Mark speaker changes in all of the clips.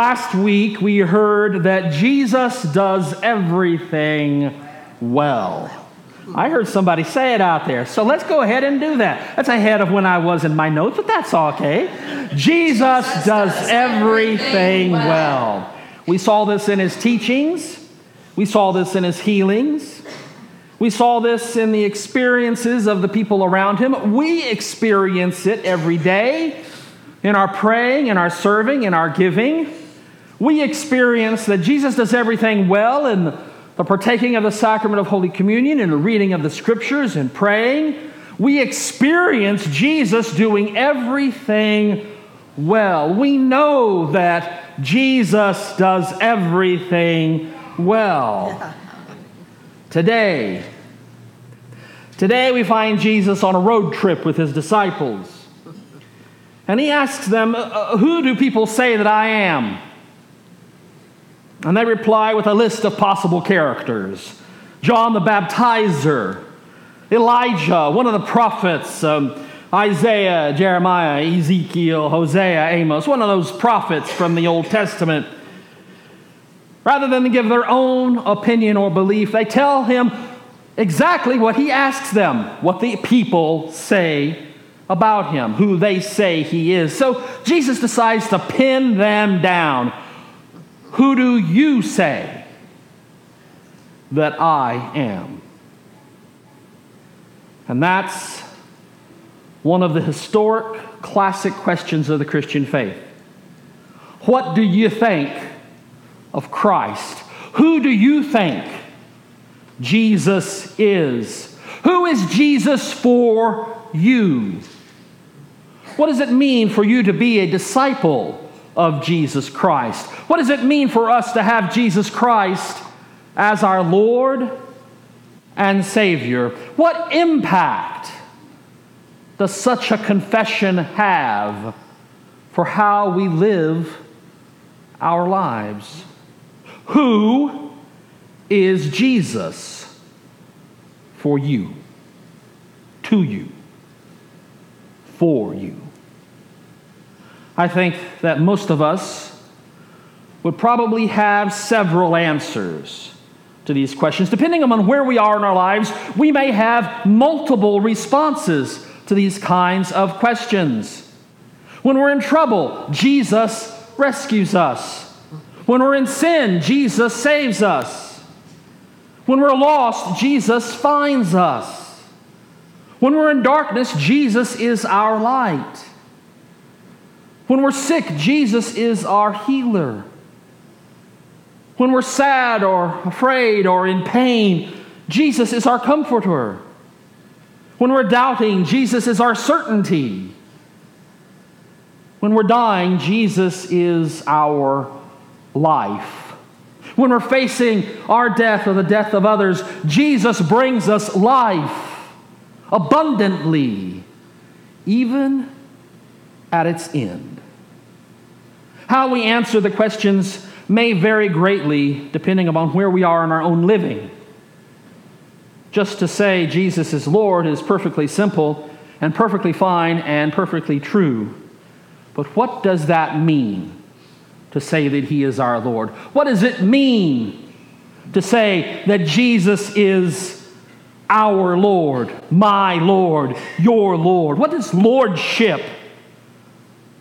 Speaker 1: Last week we heard that Jesus does everything well. I heard somebody say it out there. So let's go ahead and do that. That's ahead of when I was in my notes, but that's okay. Jesus does everything well. We saw this in his teachings, we saw this in his healings, we saw this in the experiences of the people around him. We experience it every day in our praying, in our serving, in our giving we experience that Jesus does everything well in the partaking of the sacrament of Holy Communion and the reading of the scriptures and praying. We experience Jesus doing everything well. We know that Jesus does everything well. Today, today we find Jesus on a road trip with his disciples. And he asks them, uh, Who do people say that I am? And they reply with a list of possible characters John the Baptizer, Elijah, one of the prophets, um, Isaiah, Jeremiah, Ezekiel, Hosea, Amos, one of those prophets from the Old Testament. Rather than give their own opinion or belief, they tell him exactly what he asks them, what the people say about him, who they say he is. So Jesus decides to pin them down who do you say that I am? And that's one of the historic classic questions of the Christian faith. What do you think of Christ? Who do you think Jesus is? Who is Jesus for you? What does it mean for you to be a disciple of Jesus Christ. What does it mean for us to have Jesus Christ as our Lord and Savior? What impact does such a confession have for how we live our lives? Who is Jesus for you, to you, for you? I think that most of us would probably have several answers to these questions. Depending on where we are in our lives, we may have multiple responses to these kinds of questions. When we're in trouble, Jesus rescues us. When we're in sin, Jesus saves us. When we're lost, Jesus finds us. When we're in darkness, Jesus is our light. When we're sick, Jesus is our healer. When we're sad or afraid or in pain, Jesus is our comforter. When we're doubting, Jesus is our certainty. When we're dying, Jesus is our life. When we're facing our death or the death of others, Jesus brings us life abundantly, even at its end. How we answer the questions may vary greatly depending upon where we are in our own living. Just to say Jesus is Lord is perfectly simple and perfectly fine and perfectly true. But what does that mean to say that He is our Lord? What does it mean to say that Jesus is our Lord, my Lord, your Lord? What does lordship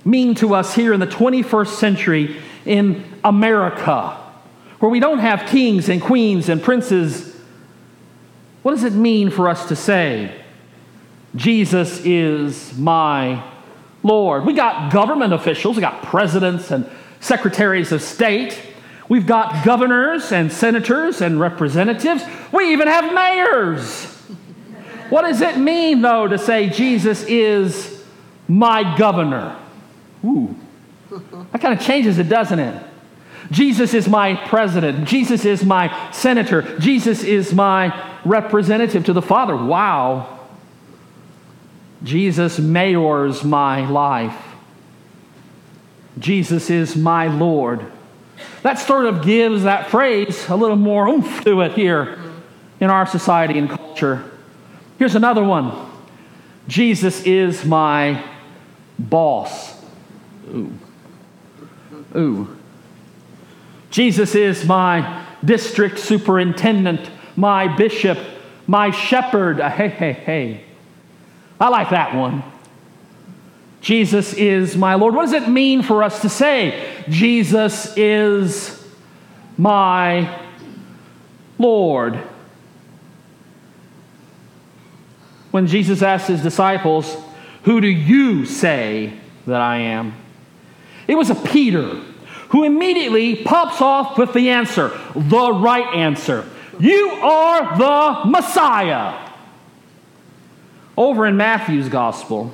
Speaker 1: mean to us here in the 21st century in America, where we don't have kings and queens and princes? What does it mean for us to say, Jesus is my Lord? We got government officials, we got presidents and secretaries of state. We've got governors and senators and representatives. We even have mayors. What does it mean, though, to say Jesus is my governor? Ooh. That kind of changes it, doesn't it? Jesus is my president. Jesus is my senator. Jesus is my representative to the Father. Wow. Jesus mayors my life. Jesus is my Lord. That sort of gives that phrase a little more oomph to it here in our society and culture. Here's another one Jesus is my boss. Ooh. Ooh. Jesus is my district superintendent, my bishop, my shepherd. Uh, hey, hey, hey. I like that one. Jesus is my Lord. What does it mean for us to say, Jesus is my Lord? When Jesus asked his disciples, Who do you say that I am? It was a Peter who immediately pops off with the answer, the right answer. You are the Messiah. Over in Matthew's gospel,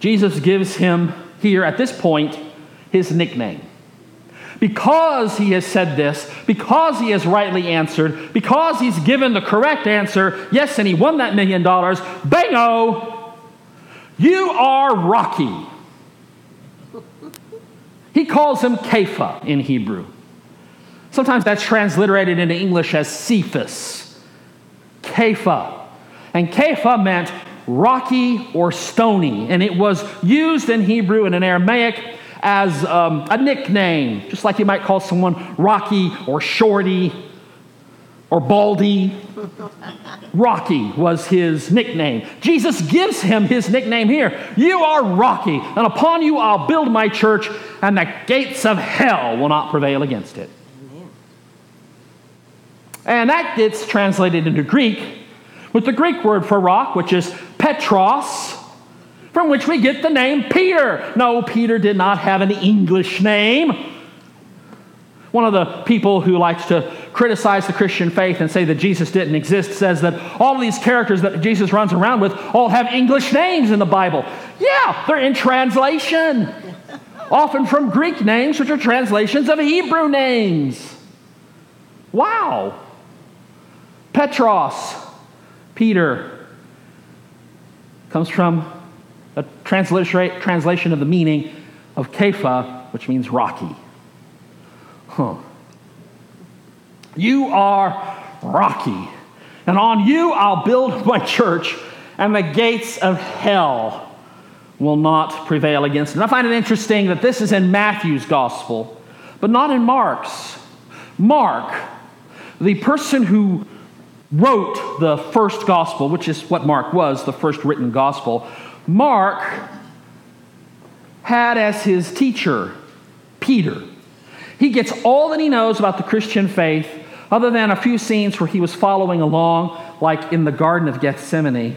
Speaker 1: Jesus gives him here at this point his nickname. Because he has said this, because he has rightly answered, because he's given the correct answer, yes, and he won that million dollars, bingo, you are Rocky. He calls him Kepha in Hebrew. Sometimes that's transliterated into English as Cephas. Kepha. And Kepha meant rocky or stony, and it was used in Hebrew and in Aramaic as um, a nickname, just like you might call someone Rocky or Shorty or Baldy. Rocky was his nickname. Jesus gives him his nickname here. You are Rocky, and upon you I'll build my church, and the gates of hell will not prevail against it. And that gets translated into Greek with the Greek word for rock, which is Petros, from which we get the name Peter. No, Peter did not have an English name. One of the people who likes to criticize the Christian faith and say that Jesus didn't exist says that all these characters that Jesus runs around with all have English names in the Bible. Yeah, they're in translation, often from Greek names, which are translations of Hebrew names. Wow. Petros, Peter, comes from a translation of the meaning of Kepha, which means rocky. Huh. You are rocky, and on you I'll build my church, and the gates of hell will not prevail against it. And I find it interesting that this is in Matthew's gospel, but not in Mark's. Mark, the person who wrote the first gospel, which is what Mark was, the first written gospel, Mark had as his teacher Peter. He gets all that he knows about the Christian faith, other than a few scenes where he was following along, like in the Garden of Gethsemane.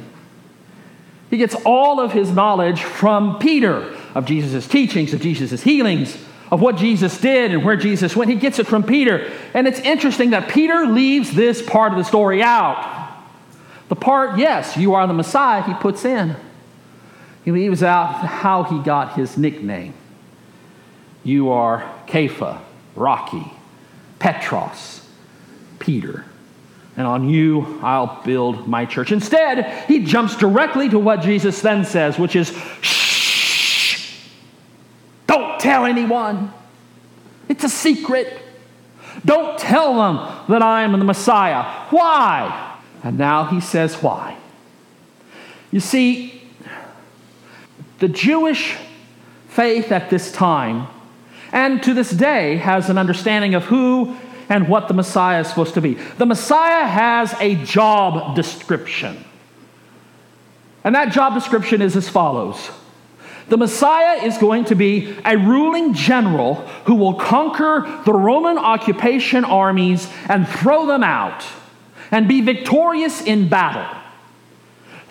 Speaker 1: He gets all of his knowledge from Peter of Jesus' teachings, of Jesus' healings, of what Jesus did and where Jesus went. He gets it from Peter. And it's interesting that Peter leaves this part of the story out. The part, yes, you are the Messiah, he puts in. He leaves out how he got his nickname. You are Kepha, Rocky, Petros, Peter. And on you I'll build my church. Instead, he jumps directly to what Jesus then says, which is, shh, don't tell anyone. It's a secret. Don't tell them that I am the Messiah. Why? And now he says why. You see, the Jewish faith at this time and to this day has an understanding of who and what the Messiah is supposed to be. The Messiah has a job description. And that job description is as follows The Messiah is going to be a ruling general who will conquer the Roman occupation armies and throw them out and be victorious in battle.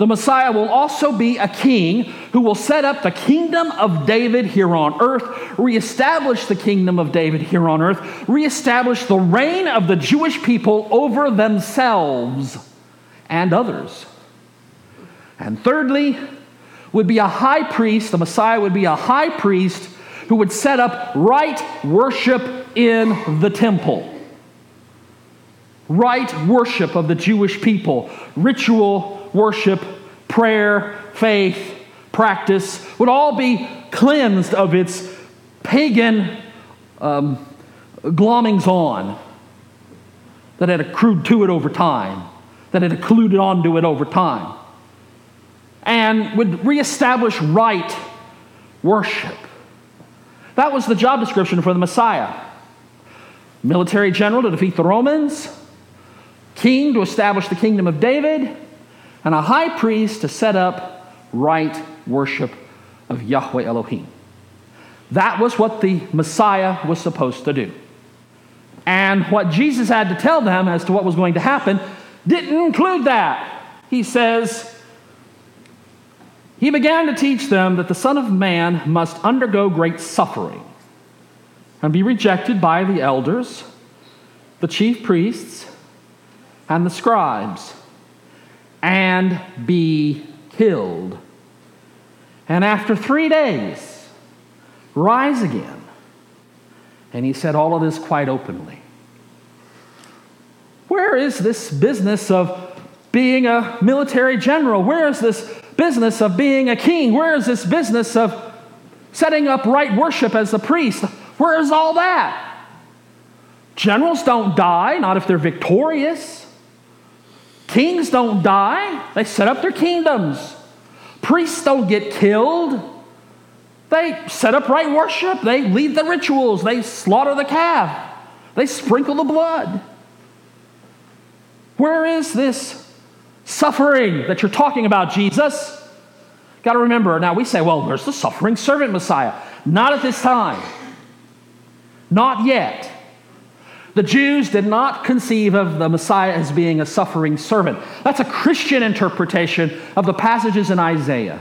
Speaker 1: The Messiah will also be a king who will set up the kingdom of David here on earth, reestablish the kingdom of David here on earth, reestablish the reign of the Jewish people over themselves and others. And thirdly, would be a high priest, the Messiah would be a high priest who would set up right worship in the temple. Right worship of the Jewish people, ritual worship, prayer, faith, practice would all be cleansed of its pagan um, glommings on that had accrued to it over time, that had colluded onto it over time, and would reestablish right worship. That was the job description for the Messiah. military general to defeat the Romans, king to establish the kingdom of David, and a high priest to set up right worship of Yahweh Elohim. That was what the Messiah was supposed to do. And what Jesus had to tell them as to what was going to happen didn't include that. He says, He began to teach them that the Son of Man must undergo great suffering and be rejected by the elders, the chief priests, and the scribes, and be killed. And after three days, rise again. And he said all of this quite openly. Where is this business of being a military general? Where is this business of being a king? Where is this business of setting up right worship as a priest? Where is all that? Generals don't die, not if they're victorious. Kings don't die, they set up their kingdoms. Priests don't get killed. They set up right worship. They lead the rituals. They slaughter the calf. They sprinkle the blood. Where is this suffering that you're talking about, Jesus? Got to remember, now we say, well, there's the suffering servant Messiah. Not at this time. Not yet. The Jews did not conceive of the Messiah as being a suffering servant. That's a Christian interpretation of the passages in Isaiah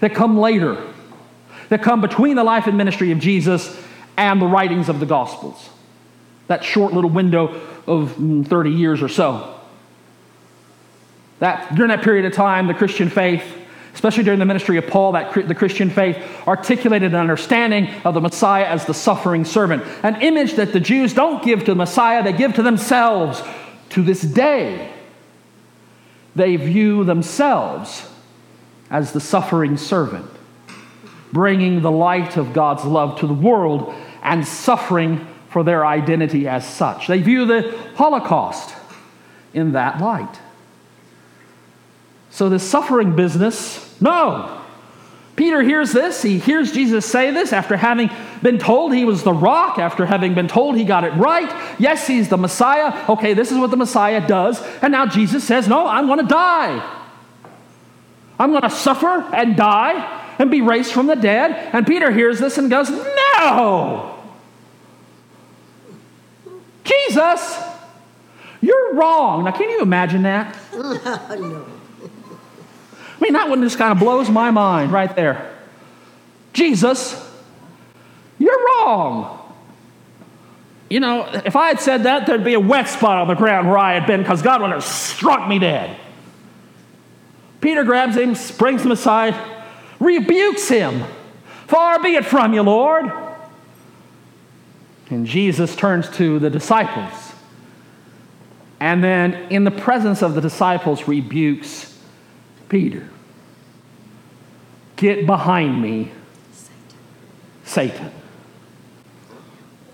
Speaker 1: that come later, that come between the life and ministry of Jesus and the writings of the Gospels. That short little window of mm, 30 years or so. That, during that period of time, the Christian faith especially during the ministry of Paul, that the Christian faith articulated an understanding of the Messiah as the suffering servant, an image that the Jews don't give to the Messiah, they give to themselves. To this day, they view themselves as the suffering servant, bringing the light of God's love to the world and suffering for their identity as such. They view the Holocaust in that light. So, this suffering business no. Peter hears this. He hears Jesus say this after having been told he was the rock, after having been told he got it right. Yes, he's the Messiah. Okay, this is what the Messiah does. And now Jesus says, No, I'm going to die. I'm going to suffer and die and be raised from the dead. And Peter hears this and goes, No! Jesus, you're wrong. Now, can you imagine that? no. I mean, that one just kind of blows my mind right there. Jesus, you're wrong. You know, if I had said that, there'd be a wet spot on the ground where I had been because God would have struck me dead. Peter grabs him, springs him aside, rebukes him. Far be it from you, Lord. And Jesus turns to the disciples. And then, in the presence of the disciples, rebukes Peter, get behind me, Satan.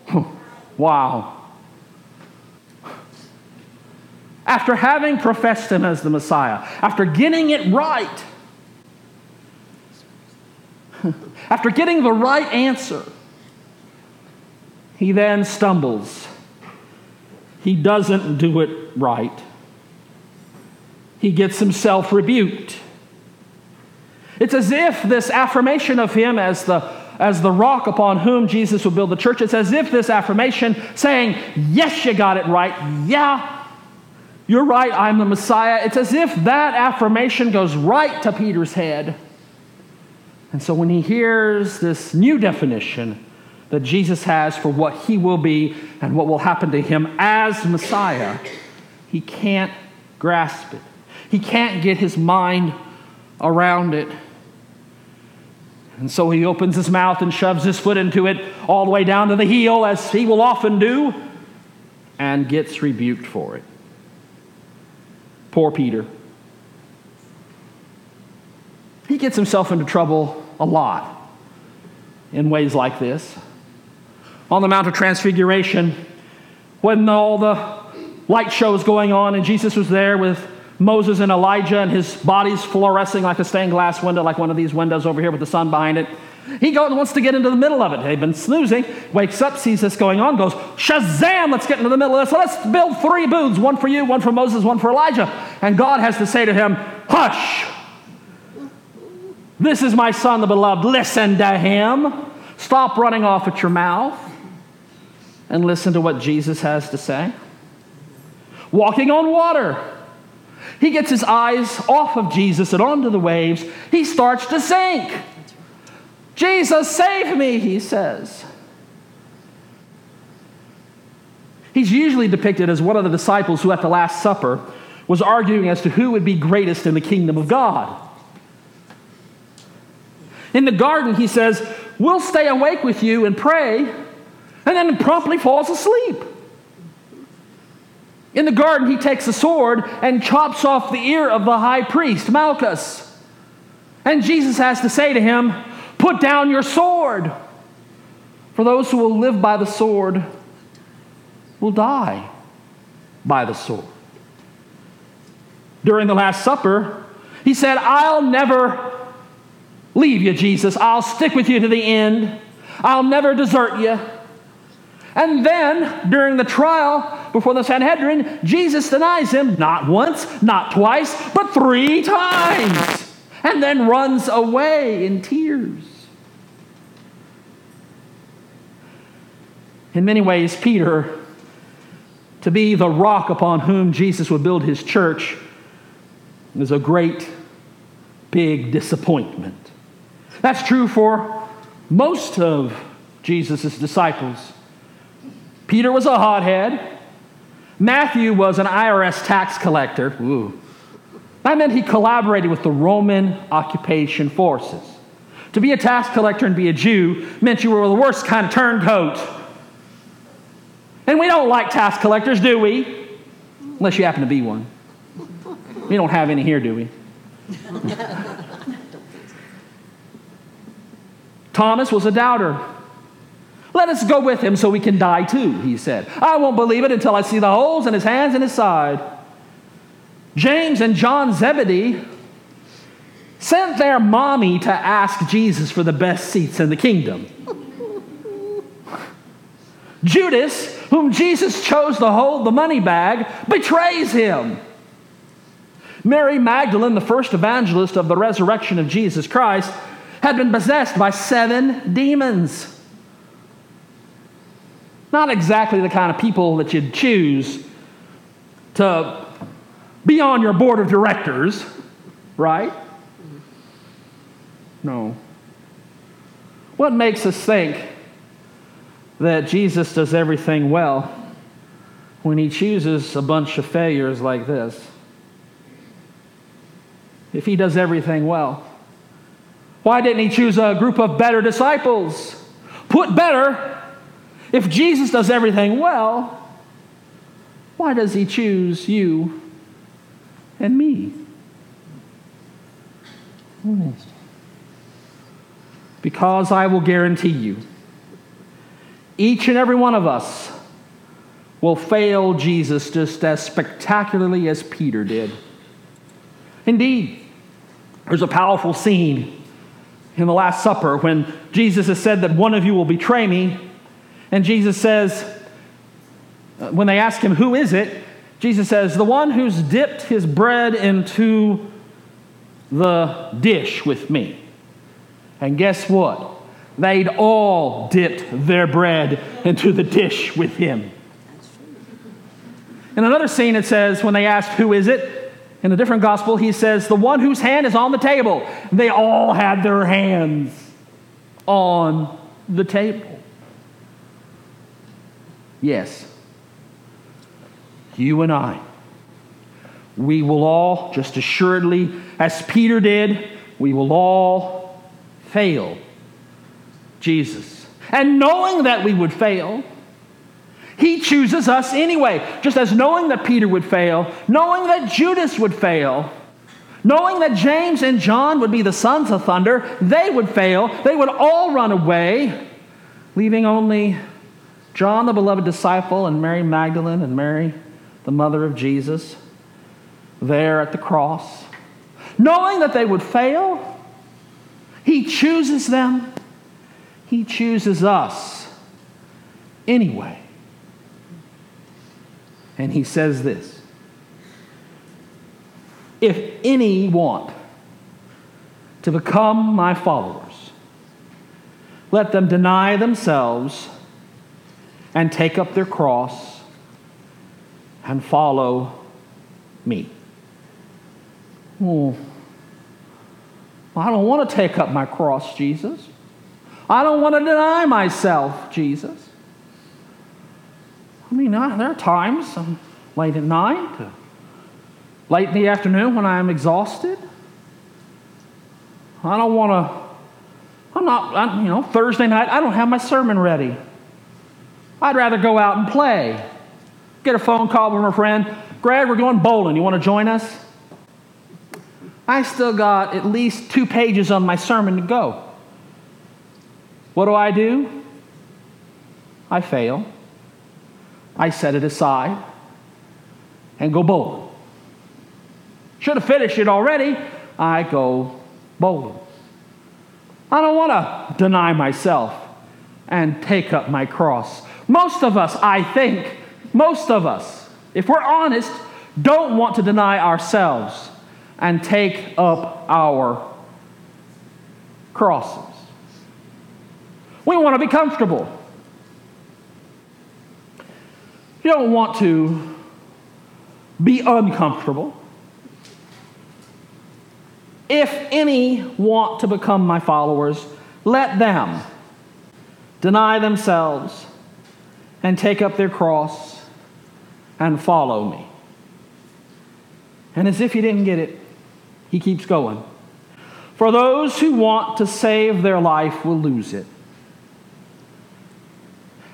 Speaker 1: Satan. wow. After having professed him as the Messiah, after getting it right, after getting the right answer, he then stumbles. He doesn't do it right he gets himself rebuked. It's as if this affirmation of him as the, as the rock upon whom Jesus would build the church, it's as if this affirmation saying, Yes, you got it right. Yeah, you're right, I'm the Messiah. It's as if that affirmation goes right to Peter's head. And so when he hears this new definition that Jesus has for what he will be and what will happen to him as Messiah, he can't grasp it. He can't get his mind around it. And so he opens his mouth and shoves his foot into it all the way down to the heel, as he will often do, and gets rebuked for it. Poor Peter. He gets himself into trouble a lot in ways like this. On the Mount of Transfiguration, when all the light show was going on and Jesus was there with Moses and Elijah, and his body's fluorescing like a stained glass window, like one of these windows over here with the sun behind it. He goes, wants to get into the middle of it. They've been snoozing, wakes up, sees this going on, goes, Shazam, let's get into the middle of this. Let's build three booths one for you, one for Moses, one for Elijah. And God has to say to him, Hush! This is my son, the beloved. Listen to him. Stop running off at your mouth and listen to what Jesus has to say. Walking on water. He gets his eyes off of Jesus and onto the waves. He starts to sink. Jesus, save me, he says. He's usually depicted as one of the disciples who, at the Last Supper, was arguing as to who would be greatest in the kingdom of God. In the garden, he says, We'll stay awake with you and pray, and then promptly falls asleep. In the garden, he takes a sword and chops off the ear of the high priest, Malchus. And Jesus has to say to him, Put down your sword. For those who will live by the sword will die by the sword. During the Last Supper, he said, I'll never leave you, Jesus. I'll stick with you to the end. I'll never desert you. And then, during the trial before the Sanhedrin, Jesus denies him not once, not twice, but three times, and then runs away in tears. In many ways, Peter, to be the rock upon whom Jesus would build his church, is a great, big disappointment. That's true for most of Jesus' disciples. Peter was a hothead. Matthew was an IRS tax collector. Ooh. That meant he collaborated with the Roman occupation forces. To be a tax collector and be a Jew meant you were the worst kind of turncoat. And we don't like tax collectors, do we? Unless you happen to be one. We don't have any here, do we? Thomas was a doubter. Let us go with him so we can die too, he said. I won't believe it until I see the holes in his hands and his side. James and John Zebedee sent their mommy to ask Jesus for the best seats in the kingdom. Judas, whom Jesus chose to hold the money bag, betrays him. Mary Magdalene, the first evangelist of the resurrection of Jesus Christ, had been possessed by seven demons. Not exactly the kind of people that you'd choose to be on your board of directors, right? No. What makes us think that Jesus does everything well when he chooses a bunch of failures like this? If he does everything well, why didn't he choose a group of better disciples? Put better, if Jesus does everything well, why does he choose you and me? Because I will guarantee you, each and every one of us will fail Jesus just as spectacularly as Peter did. Indeed, there's a powerful scene in the Last Supper when Jesus has said that one of you will betray me. And Jesus says, uh, when they ask him, Who is it? Jesus says, The one who's dipped his bread into the dish with me. And guess what? They'd all dipped their bread into the dish with him. In another scene, it says, when they asked, Who is it? In a different gospel, he says, The one whose hand is on the table. They all had their hands on the table. Yes, you and I, we will all, just assuredly, as Peter did, we will all fail Jesus. And knowing that we would fail, he chooses us anyway, just as knowing that Peter would fail, knowing that Judas would fail, knowing that James and John would be the sons of thunder, they would fail, they would all run away, leaving only John, the beloved disciple, and Mary Magdalene and Mary, the mother of Jesus, there at the cross. Knowing that they would fail, he chooses them He chooses us anyway. And he says this If any want to become my followers, let them deny themselves and take up their cross and follow me. Oh, I don't want to take up my cross, Jesus. I don't want to deny myself, Jesus. I mean, uh, there are times I'm late at night, uh, late in the afternoon when I'm exhausted. I don't want to, I'm not, I, you know, Thursday night, I don't have my sermon ready. I'd rather go out and play. Get a phone call from a friend. Greg, we're going bowling. You want to join us? I still got at least two pages on my sermon to go. What do I do? I fail. I set it aside and go bowling. Should have finished it already. I go bowling. I don't want to deny myself and take up my cross. Most of us, I think, most of us, if we're honest, don't want to deny ourselves and take up our crosses. We want to be comfortable. You don't want to be uncomfortable. If any want to become my followers, let them deny themselves and take up their cross and follow me. And as if he didn't get it, he keeps going. For those who want to save their life will lose it.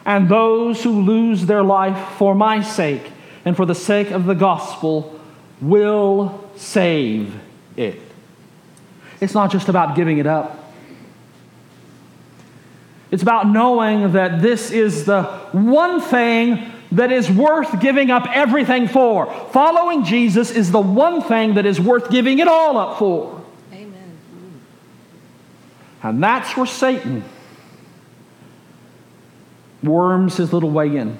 Speaker 1: And those who lose their life for my sake and for the sake of the gospel will save it. It's not just about giving it up. It's about knowing that this is the one thing that is worth giving up everything for. Following Jesus is the one thing that is worth giving it all up for. Amen. And that's where Satan worms his little way in.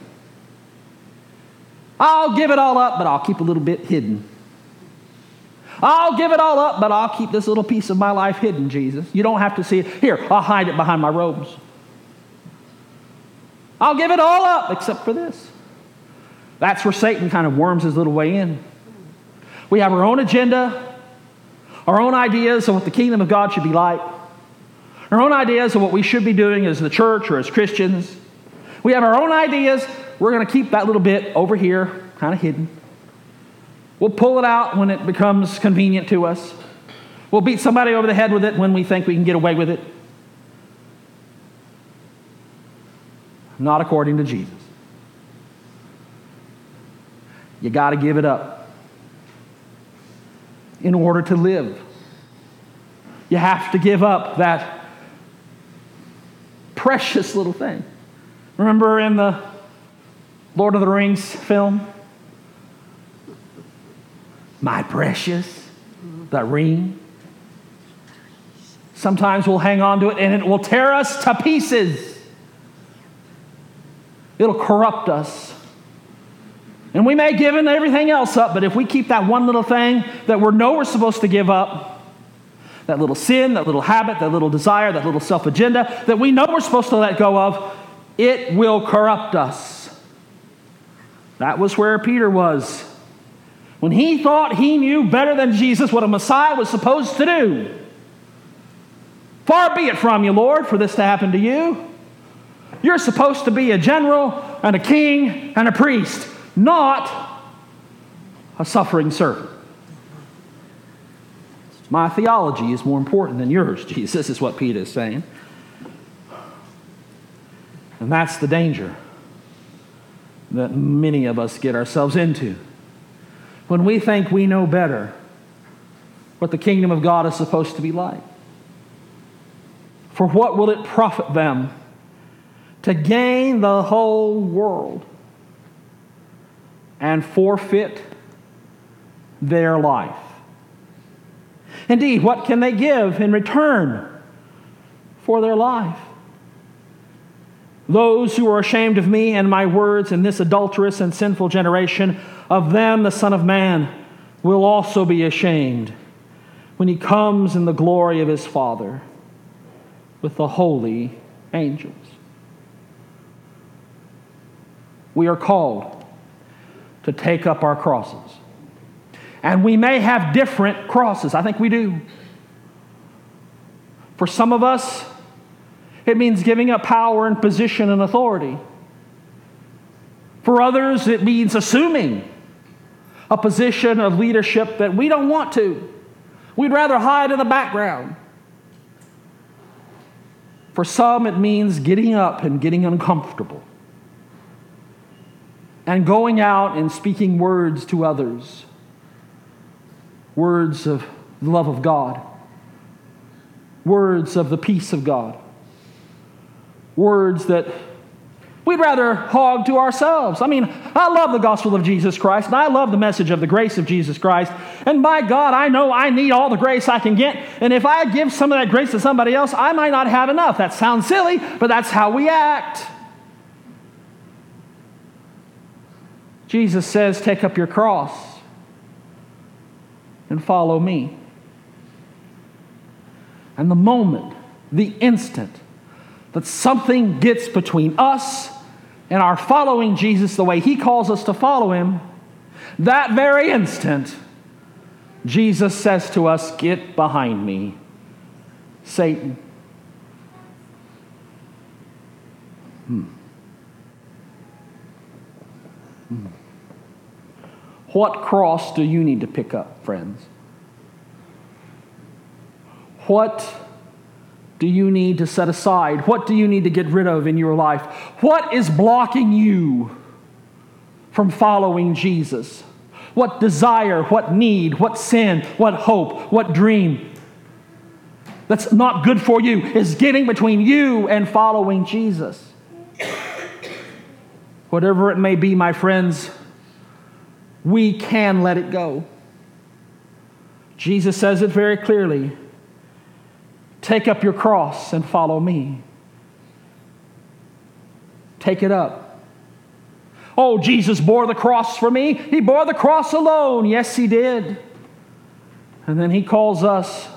Speaker 1: I'll give it all up, but I'll keep a little bit hidden. I'll give it all up, but I'll keep this little piece of my life hidden, Jesus. You don't have to see it. Here, I'll hide it behind my robes. I'll give it all up except for this. That's where Satan kind of worms his little way in. We have our own agenda, our own ideas of what the kingdom of God should be like, our own ideas of what we should be doing as the church or as Christians. We have our own ideas. We're going to keep that little bit over here, kind of hidden. We'll pull it out when it becomes convenient to us. We'll beat somebody over the head with it when we think we can get away with it. Not according to Jesus. You got to give it up in order to live. You have to give up that precious little thing. Remember in the Lord of the Rings film? My precious, that ring. Sometimes we'll hang on to it and it will tear us to pieces. It'll corrupt us. And we may give in everything else up, but if we keep that one little thing that we know we're supposed to give up, that little sin, that little habit, that little desire, that little self agenda that we know we're supposed to let go of, it will corrupt us. That was where Peter was. When he thought he knew better than Jesus what a Messiah was supposed to do. Far be it from you, Lord, for this to happen to you. You're supposed to be a general and a king and a priest, not a suffering servant. My theology is more important than yours, Jesus, is what Peter is saying. And that's the danger that many of us get ourselves into. When we think we know better what the kingdom of God is supposed to be like. For what will it profit them to gain the whole world and forfeit their life? Indeed, what can they give in return for their life? Those who are ashamed of me and my words in this adulterous and sinful generation, of them the Son of Man will also be ashamed when he comes in the glory of his Father with the holy angels. We are called to take up our crosses. And we may have different crosses. I think we do. For some of us, it means giving up power and position and authority. For others, it means assuming a position of leadership that we don't want to. We'd rather hide in the background. For some, it means getting up and getting uncomfortable and going out and speaking words to others words of the love of God, words of the peace of God, words that we'd rather hog to ourselves. I mean, I love the gospel of Jesus Christ, and I love the message of the grace of Jesus Christ. And by God, I know I need all the grace I can get. And if I give some of that grace to somebody else, I might not have enough. That sounds silly, but that's how we act. Jesus says, Take up your cross and follow me. And the moment, the instant that something gets between us and our following Jesus the way He calls us to follow Him, that very instant, Jesus says to us, Get behind me, Satan. Hmm. Hmm. What cross do you need to pick up, friends? What do you need to set aside? What do you need to get rid of in your life? What is blocking you from following Jesus? What desire, what need, what sin, what hope, what dream that's not good for you is getting between you and following Jesus? Whatever it may be, my friends, we can let it go. Jesus says it very clearly Take up your cross and follow me. Take it up. Oh, Jesus bore the cross for me. He bore the cross alone. Yes, He did. And then He calls us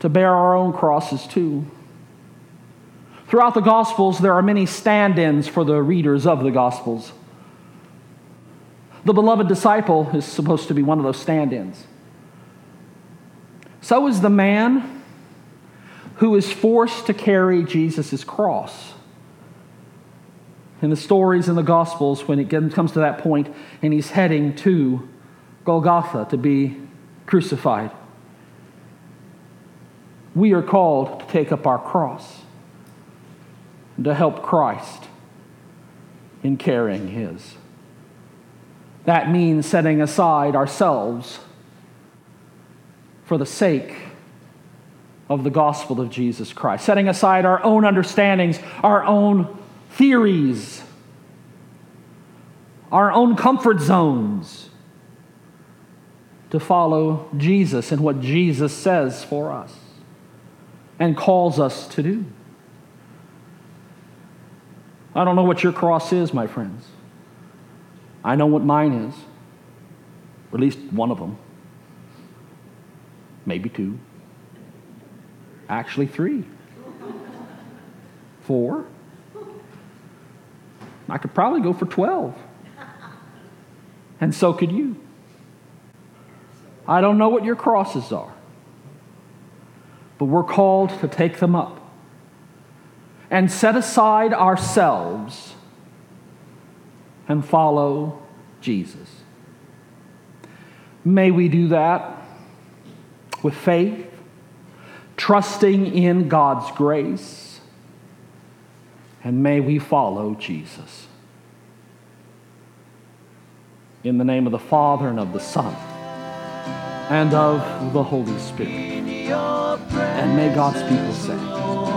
Speaker 1: to bear our own crosses too. Throughout the Gospels, there are many stand ins for the readers of the Gospels. The beloved disciple is supposed to be one of those stand ins. So is the man who is forced to carry Jesus' cross. In the stories in the Gospels, when it comes to that point and he's heading to Golgotha to be crucified, we are called to take up our cross to help Christ in carrying his. That means setting aside ourselves for the sake of the gospel of Jesus Christ, setting aside our own understandings, our own theories, our own comfort zones to follow Jesus and what Jesus says for us and calls us to do. I don't know what your cross is, my friends. I know what mine is, or at least one of them, maybe two, actually three, four. I could probably go for 12. And so could you. I don't know what your crosses are, but we're called to take them up and set aside ourselves and follow Jesus. May we do that with faith, trusting in God's grace, and may we follow Jesus. In the name of the Father and of the Son and of the Holy Spirit. And may God's people say,